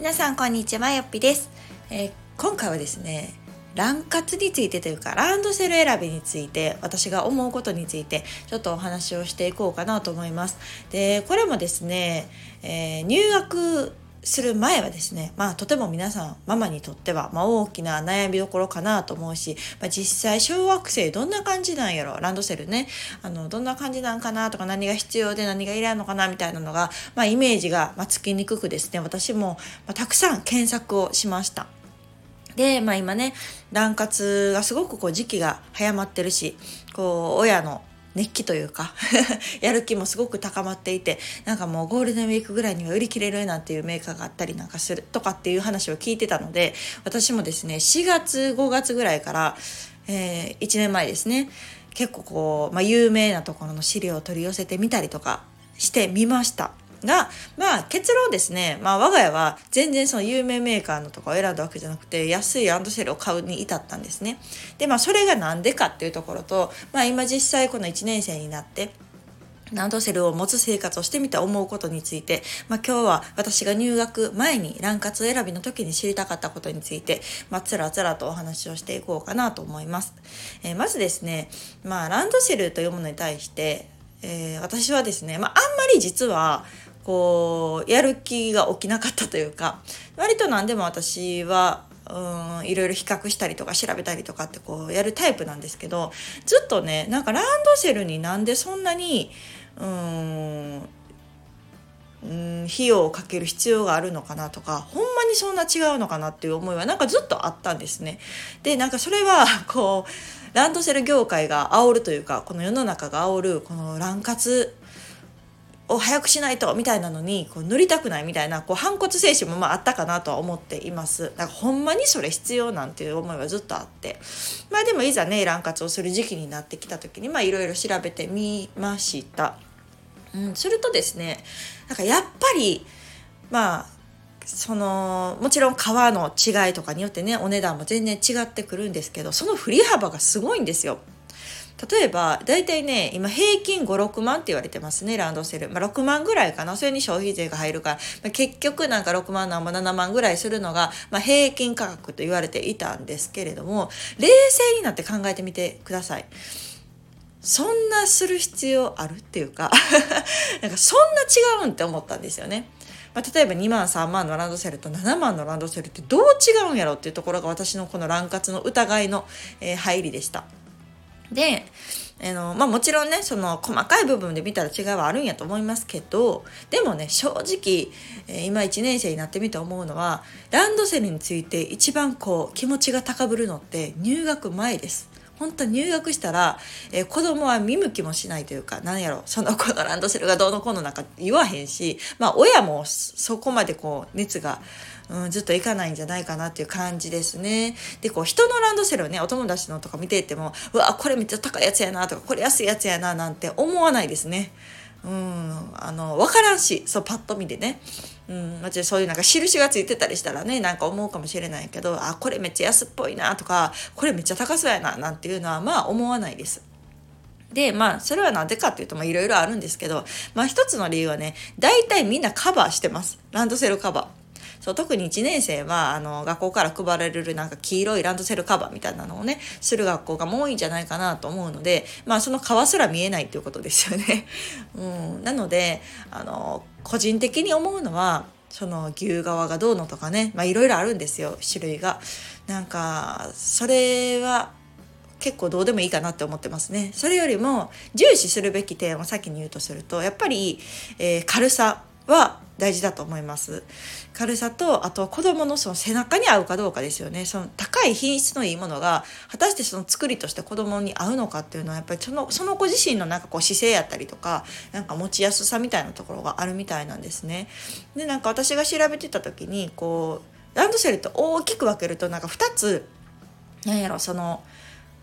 皆さんこんにちはよっぴです、えー、今回はですね卵活についてというかランドセル選びについて私が思うことについてちょっとお話をしていこうかなと思います。でこれもですね、えー、入学する前はですね、まあとても皆さんママにとっては、まあ、大きな悩みどころかなと思うし、まあ、実際小学生どんな感じなんやろランドセルねあのどんな感じなんかなとか何が必要で何がいらんのかなみたいなのが、まあ、イメージが、まつきにくくですね私も、またくさん検索をしました。で、まあ今ね、卵活がすごくこう時期が早まってるし、こう親の熱気というか やる気もすごく高まっていてなんかもうゴールデンウィークぐらいには売り切れるなんていうメーカーがあったりなんかするとかっていう話を聞いてたので私もですね4月5月ぐらいから、えー、1年前ですね結構こう、まあ、有名なところの資料を取り寄せてみたりとかしてみました。が、まあ結論ですね、まあ我が家は全然その有名メーカーのとかを選んだわけじゃなくて、安いランドセルを買うに至ったんですね。で、まあそれがなんでかっていうところと、まあ今実際この1年生になって、ランドセルを持つ生活をしてみて思うことについて、まあ、今日は私が入学前にラン活選びの時に知りたかったことについて、まあ、つらつらとお話をしていこうかなと思います。えー、まずですね、まあ、ランドセルというものに対して、えー、私はですね、まあ、あんまり実はこうやる気が起きなかったというか割と何でも私はうんいろいろ比較したりとか調べたりとかってこうやるタイプなんですけどずっとねなんかランドセルになんでそんなにうんうん費用をかける必要があるのかなとかほんまにそんな違うのかなっていう思いはなんかずっとあったんですね。でなんかそれはこうランドセル業界が煽るというかこの世の中が煽るこの乱活を早くしないとみたいなのにこう乗りたくないみたいなこう反骨精神もまああったかなとは思っています。だからほんまにそれ必要なんていう思いはずっとあって。まあでもいざね卵活をする時期になってきた時にまあいろいろ調べてみました、うん、するとですねなんかやっぱりまあそのもちろん皮の違いとかによってねお値段も全然違ってくるんですけどその振り幅がすごいんですよ。例えば大体ね今平均56万って言われてますねランドセル、まあ、6万ぐらいかなそれに消費税が入るから、まあ、結局なんか6万何も7万ぐらいするのが、まあ、平均価格と言われていたんですけれども冷静になって考えてみてください。そんなする必要あるっていうか なんかそんな違うんって思ったんですよね。まあ、例えば2万3万のランドセルと7万のランドセルってどう違うんやろっていうところが私のこの乱活の疑いの、えー、入りでした。で、あの、まあもちろんね、その細かい部分で見たら違いはあるんやと思いますけど、でもね、正直、え、今1年生になってみて思うのは、ランドセルについて一番こう気持ちが高ぶるのって入学前です。本当入学したら、えー、子供は見向きもしないというか、なんやろ、その子の ランドセルがどうのこうのなんか言わへんし、まあ親もそこまでこう熱が、うん、ずっと行かないんじゃないかなっていう感じですね。で、こう人のランドセルをね、お友達のとか見ていても、うわ、これめっちゃ高いやつやなとか、これ安いやつやななんて思わないですね。うん、あの、わからんし、そう、パッと見でね。うん、もちろんそういうなんか印がついてたりしたらねなんか思うかもしれないけどあこれめっちゃ安っぽいなとかこれめっちゃ高そうやななんていうのはまあ思わないです。でまあそれは何でかっていうといろいろあるんですけどまあ一つの理由はね大体みんなカバーしてますランドセルカバー。そう特に1年生はあの学校から配られるなんか黄色いランドセルカバーみたいなのをねする学校がもう多いんじゃないかなと思うのでまあその皮すら見えないっていうことですよね。うん、なのであの個人的に思うのはその牛側がどうのとかねまあいろいろあるんですよ種類が。なんかそれは結構どうでもいいかなって思ってますね。それよりも重視するべき点を先に言うとするとやっぱり、えー、軽さは大事だと思います。軽さとあとは子供のその背中に合うかどうかですよね。その高い品質のいいものが果たしてその作りとして子供に合うのかっていうのはやっぱりそのその子自身のなんかこう姿勢やったりとかなんか持ちやすさみたいなところがあるみたいなんですね。でなんか私が調べてた時にこうランドセルって大きく分けるとなんか2つなんやろその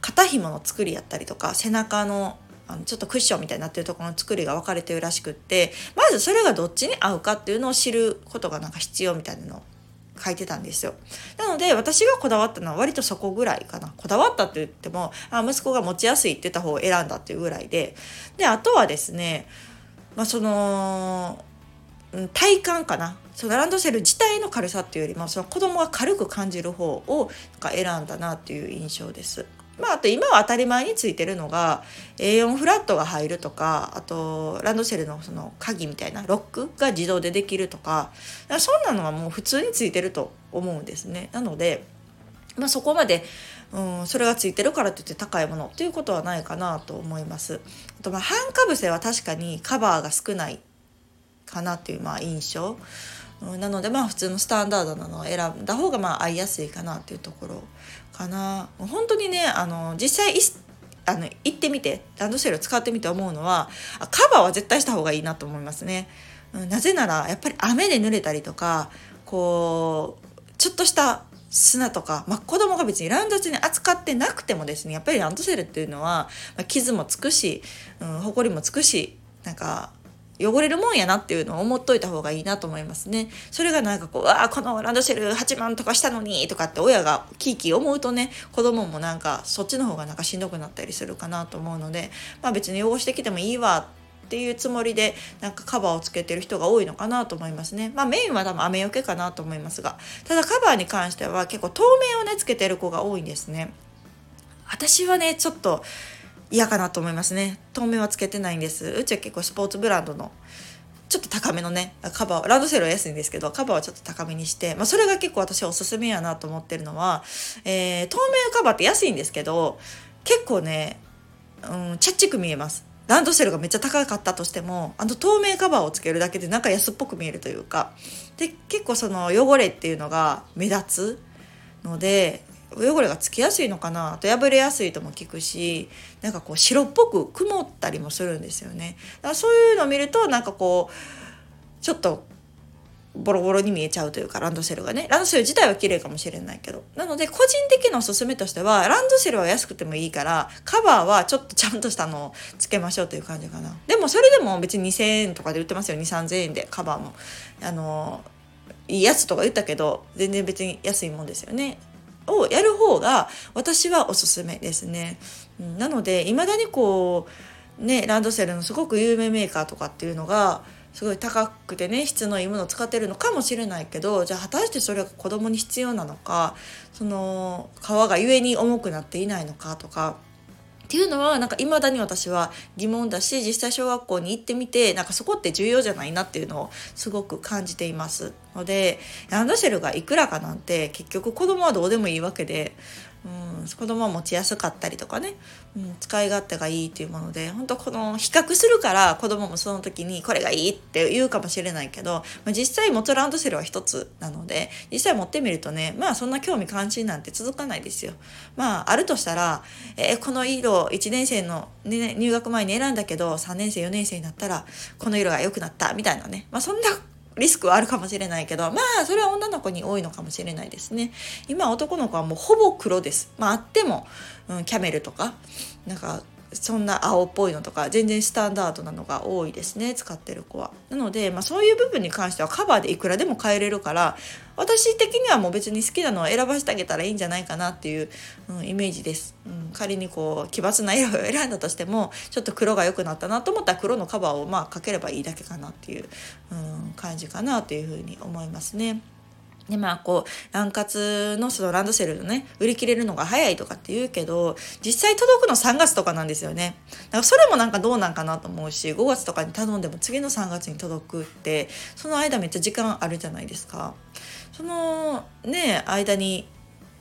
肩紐の作りやったりとか背中のあのちょっとクッションみたいになってるところの作りが分かれてるらしくってまずそれがどっちに合うかっていうのを知ることがなんか必要みたいなのを書いてたんですよ。なので私がこだわったのは割とそこぐらいかな。こだわったって言ってもあ息子が持ちやすいって言った方を選んだっていうぐらいでであとはですねまあその体感かなそのランドセル自体の軽さっていうよりもその子供が軽く感じる方を選んだなっていう印象です。まあ、あと今は当たり前についてるのが A4 フラットが入るとかあとランドセルのその鍵みたいなロックが自動でできるとかそんなのはもう普通についてると思うんですね。なので、まあ、そこまで、うん、それがついてるからといって高いものっていうことはないかなと思います。あとまあ半かぶせは確かにカバーが少ないかなっていうまあ印象。なのでまあ普通のスタンダードなのを選んだ方がまあ合いやすいかなっていうところかな本当にねあの実際あの行ってみてランドセルを使ってみて思うのはカバーは絶対した方がいいなと思いますね。なぜならやっぱり雨で濡れたりとかこうちょっとした砂とか、まあ、子供が別にランドセルに扱ってなくてもですねやっぱりランドセルっていうのは、まあ、傷もつくし、うん、埃もつくしなんか汚れるもんやなっていうのを思っといた方がいいなと思いますね。それがなんかこう、わあ、このランドセル8万とかしたのにとかって親がキーキー思うとね、子供もなんかそっちの方がなんかしんどくなったりするかなと思うので、まあ別に汚してきてもいいわっていうつもりでなんかカバーをつけてる人が多いのかなと思いますね。まあメインは多分雨よけかなと思いますが、ただカバーに関しては結構透明をね、つけてる子が多いんですね。私はね、ちょっと、嫌かなと思いますね。透明はつけてないんです。うちは結構スポーツブランドのちょっと高めのねカバーランドセルは安いんですけどカバーはちょっと高めにして、まあ、それが結構私おすすめやなと思ってるのは、えー、透明カバーって安いんですけど結構ね、うん、チャッチく見えます。ランドセルがめっちゃ高かったとしてもあの透明カバーをつけるだけでなんか安っぽく見えるというか。で結構その汚れっていうのが目立つので汚れがつきやすいのかな？と破れやすいとも聞くしなんかこう白っぽく曇ったりもするんですよね。だからそういうのを見るとなんかこうちょっとボロボロに見えちゃうというかランドセルがね。ランドセル自体は綺麗かもしれないけど。なので個人的なおすすめとしてはランドセルは安くてもいいからカバーはちょっとちゃんとしたのをつけましょうという感じかな。でもそれでも別に2,000円とかで売ってますよ。2 3 0 0 0円でカバーも。あのいいやつとか言ったけど全然別に安いもんですよね。をやる方が私はおすすめですね。なのでいまだにこうねランドセルのすごく有名メーカーとかっていうのがすごい高くてね質のいいものを使ってるのかもしれないけどじゃあ果たしてそれが子供に必要なのかその皮が故に重くなっていないのかとかっていうのはなんか未だに私は疑問だし実際小学校に行ってみてなんかそこって重要じゃないなっていうのをすごく感じていますのでランドセルがいくらかなんて結局子供はどうでもいいわけでうん、子供は持ちやすかったりとかね、うん、使い勝手がいいっていうもので本当この比較するから子供もその時にこれがいいって言うかもしれないけど、まあ、実際元ランドセルは一つなので実際持ってみるとねまあそんな興味関心なんて続かないですよ。まああるとしたら、えー、この色1年生の、ね、入学前に選んだけど3年生4年生になったらこの色が良くなったみたいなね、まあ、そんなリスクはあるかもしれないけどまあそれは女の子に多いのかもしれないですね。今男の子はもうほぼ黒です。まああっても、うん、キャメルとかなんかそんな青っぽいのとか全然スタンダードなのが多いですね使ってる子は。なので、まあ、そういう部分に関してはカバーでいくらでも変えれるから私的にはもう別に好きなのを選ばせてあげたらいいんじゃないかなっていう、うん、イメージです、うん。仮にこう奇抜な色を選んだとしてもちょっと黒が良くなったなと思ったら黒のカバーをまあかければいいだけかなっていう、うん、感じかなというふうに思いますね。でまあこうラン活のそのランドセルのね売り切れるのが早いとかって言うけど実際届くの3月とかなんですよね。だからそれもなんかどうなんかなと思うし5月とかに頼んでも次の3月に届くってその間めっちゃ時間あるじゃないですか。そのね間に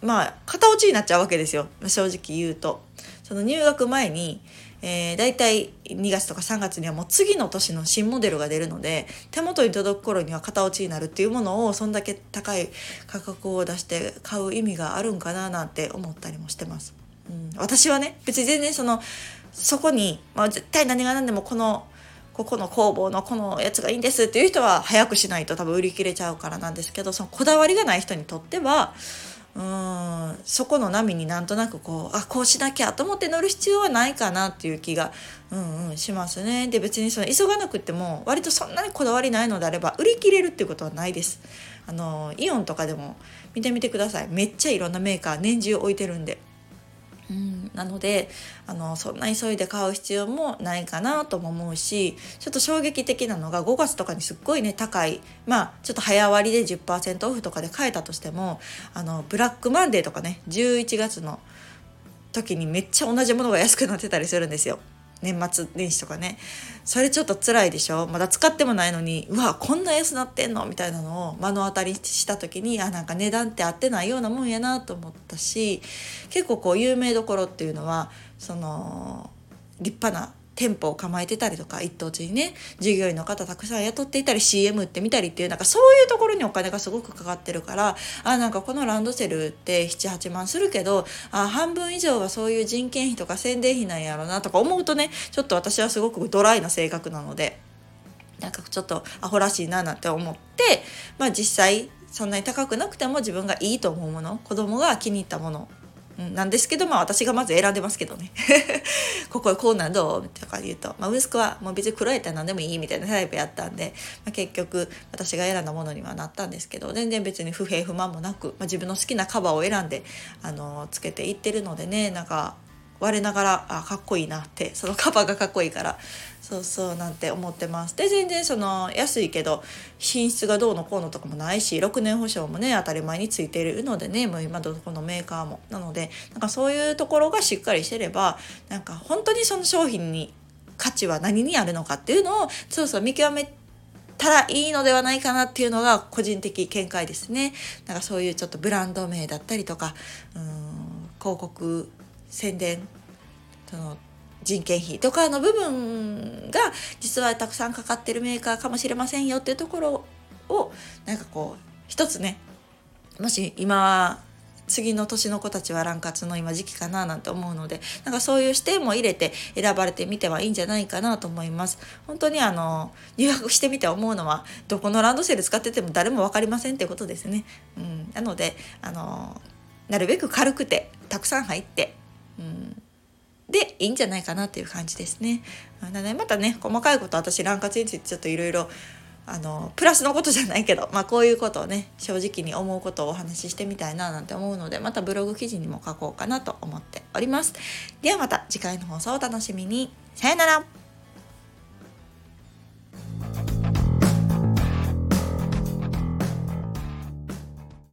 まあ型落ちになっちゃうわけですよ。正直言うと。その入学前にえー、大体2月とか3月にはもう次の年の新モデルが出るので手元に届く頃には型落ちになるっていうものをそんだけ高い価格を出して買う意味があるんかななんて思ったりもしてます。うん、私はね別に全然そのそこに、まあ、絶対何が何でもこのここの工房のこのやつがいいんですっていう人は早くしないと多分売り切れちゃうからなんですけどそのこだわりがない人にとってはうんそこの波になんとなくこうあこうしなきゃと思って乗る必要はないかなっていう気が、うんうん、しますね。で別にその急がなくても割とそんなにこだわりないのであれば売り切れるっていうことはないです。あのイオンとかでも見てみてくださいめっちゃいろんなメーカー年中置いてるんで。うん、なのであのそんな急いで買う必要もないかなとも思うしちょっと衝撃的なのが5月とかにすっごいね高いまあちょっと早割りで10%オフとかで買えたとしてもあのブラックマンデーとかね11月の時にめっちゃ同じものが安くなってたりするんですよ。年末年始とかね。それちょっと辛いでしょ？まだ使ってもないのにうわこんな安なってんの？みたいなのを目の当たりした時にあなんか値段って合ってないようなもんやなと思ったし結構こう有名どころっていうのはその立派な店舗を構えてたりとか一等地にね従業員の方たくさん雇っていたり CM 売って見たりっていうなんかそういうところにお金がすごくかかってるからあなんかこのランドセルって78万するけどあ半分以上はそういう人件費とか宣伝費なんやろなとか思うとねちょっと私はすごくドライな性格なのでなんかちょっとアホらしいななんて思ってまあ実際そんなに高くなくても自分がいいと思うもの子供が気に入ったものなんですけど、まあ私がまず選んでますけどね。こここうなんどうとか言うと、まあ息子はもう別に黒やったら何でもいいみたいなタイプやったんで、まあ、結局私が選んだものにはなったんですけど、全然別に不平不満もなく、まあ、自分の好きなカバーを選んで、あの、つけていってるのでね、なんか我ながらあかっこいいなってそのカバーがかっこいいからそうそうなんて思ってますで全然その安いけど品質がどうのこうのとかもないし6年保証もね当たり前についているのでねもう今どこのメーカーもなのでなんかそういうところがしっかりしてればなんか本当にその商品に価値は何にあるのかっていうのをそうそう見極めたらいいのではないかなっていうのが個人的見解ですね。なんかそういうちょっとブランド名だったりとかうん広告宣伝その人件費とかの部分が実はたくさんかかってるメーカーかもしれませんよっていうところをなんかこう一つねもし今次の年の子たちはラン活の今時期かななんて思うのでなんかそういう視点も入れて選ばれてみてはいいんじゃないかなと思います。本当にあの入学してみて思うのはどこのランドセル使ってても誰も分かりませんってことですね、うん、なのであのなるべく軽くてたくさん入ってでいいんじゃないかなっていう感じですね。なのでまたね細かいこと私ラン活についてちょっといろいろあのプラスのことじゃないけど、まあ、こういうことをね正直に思うことをお話ししてみたいななんて思うのでまたブログ記事にも書こうかなと思っております。ではまた次回の放送をお楽しみに。さよなら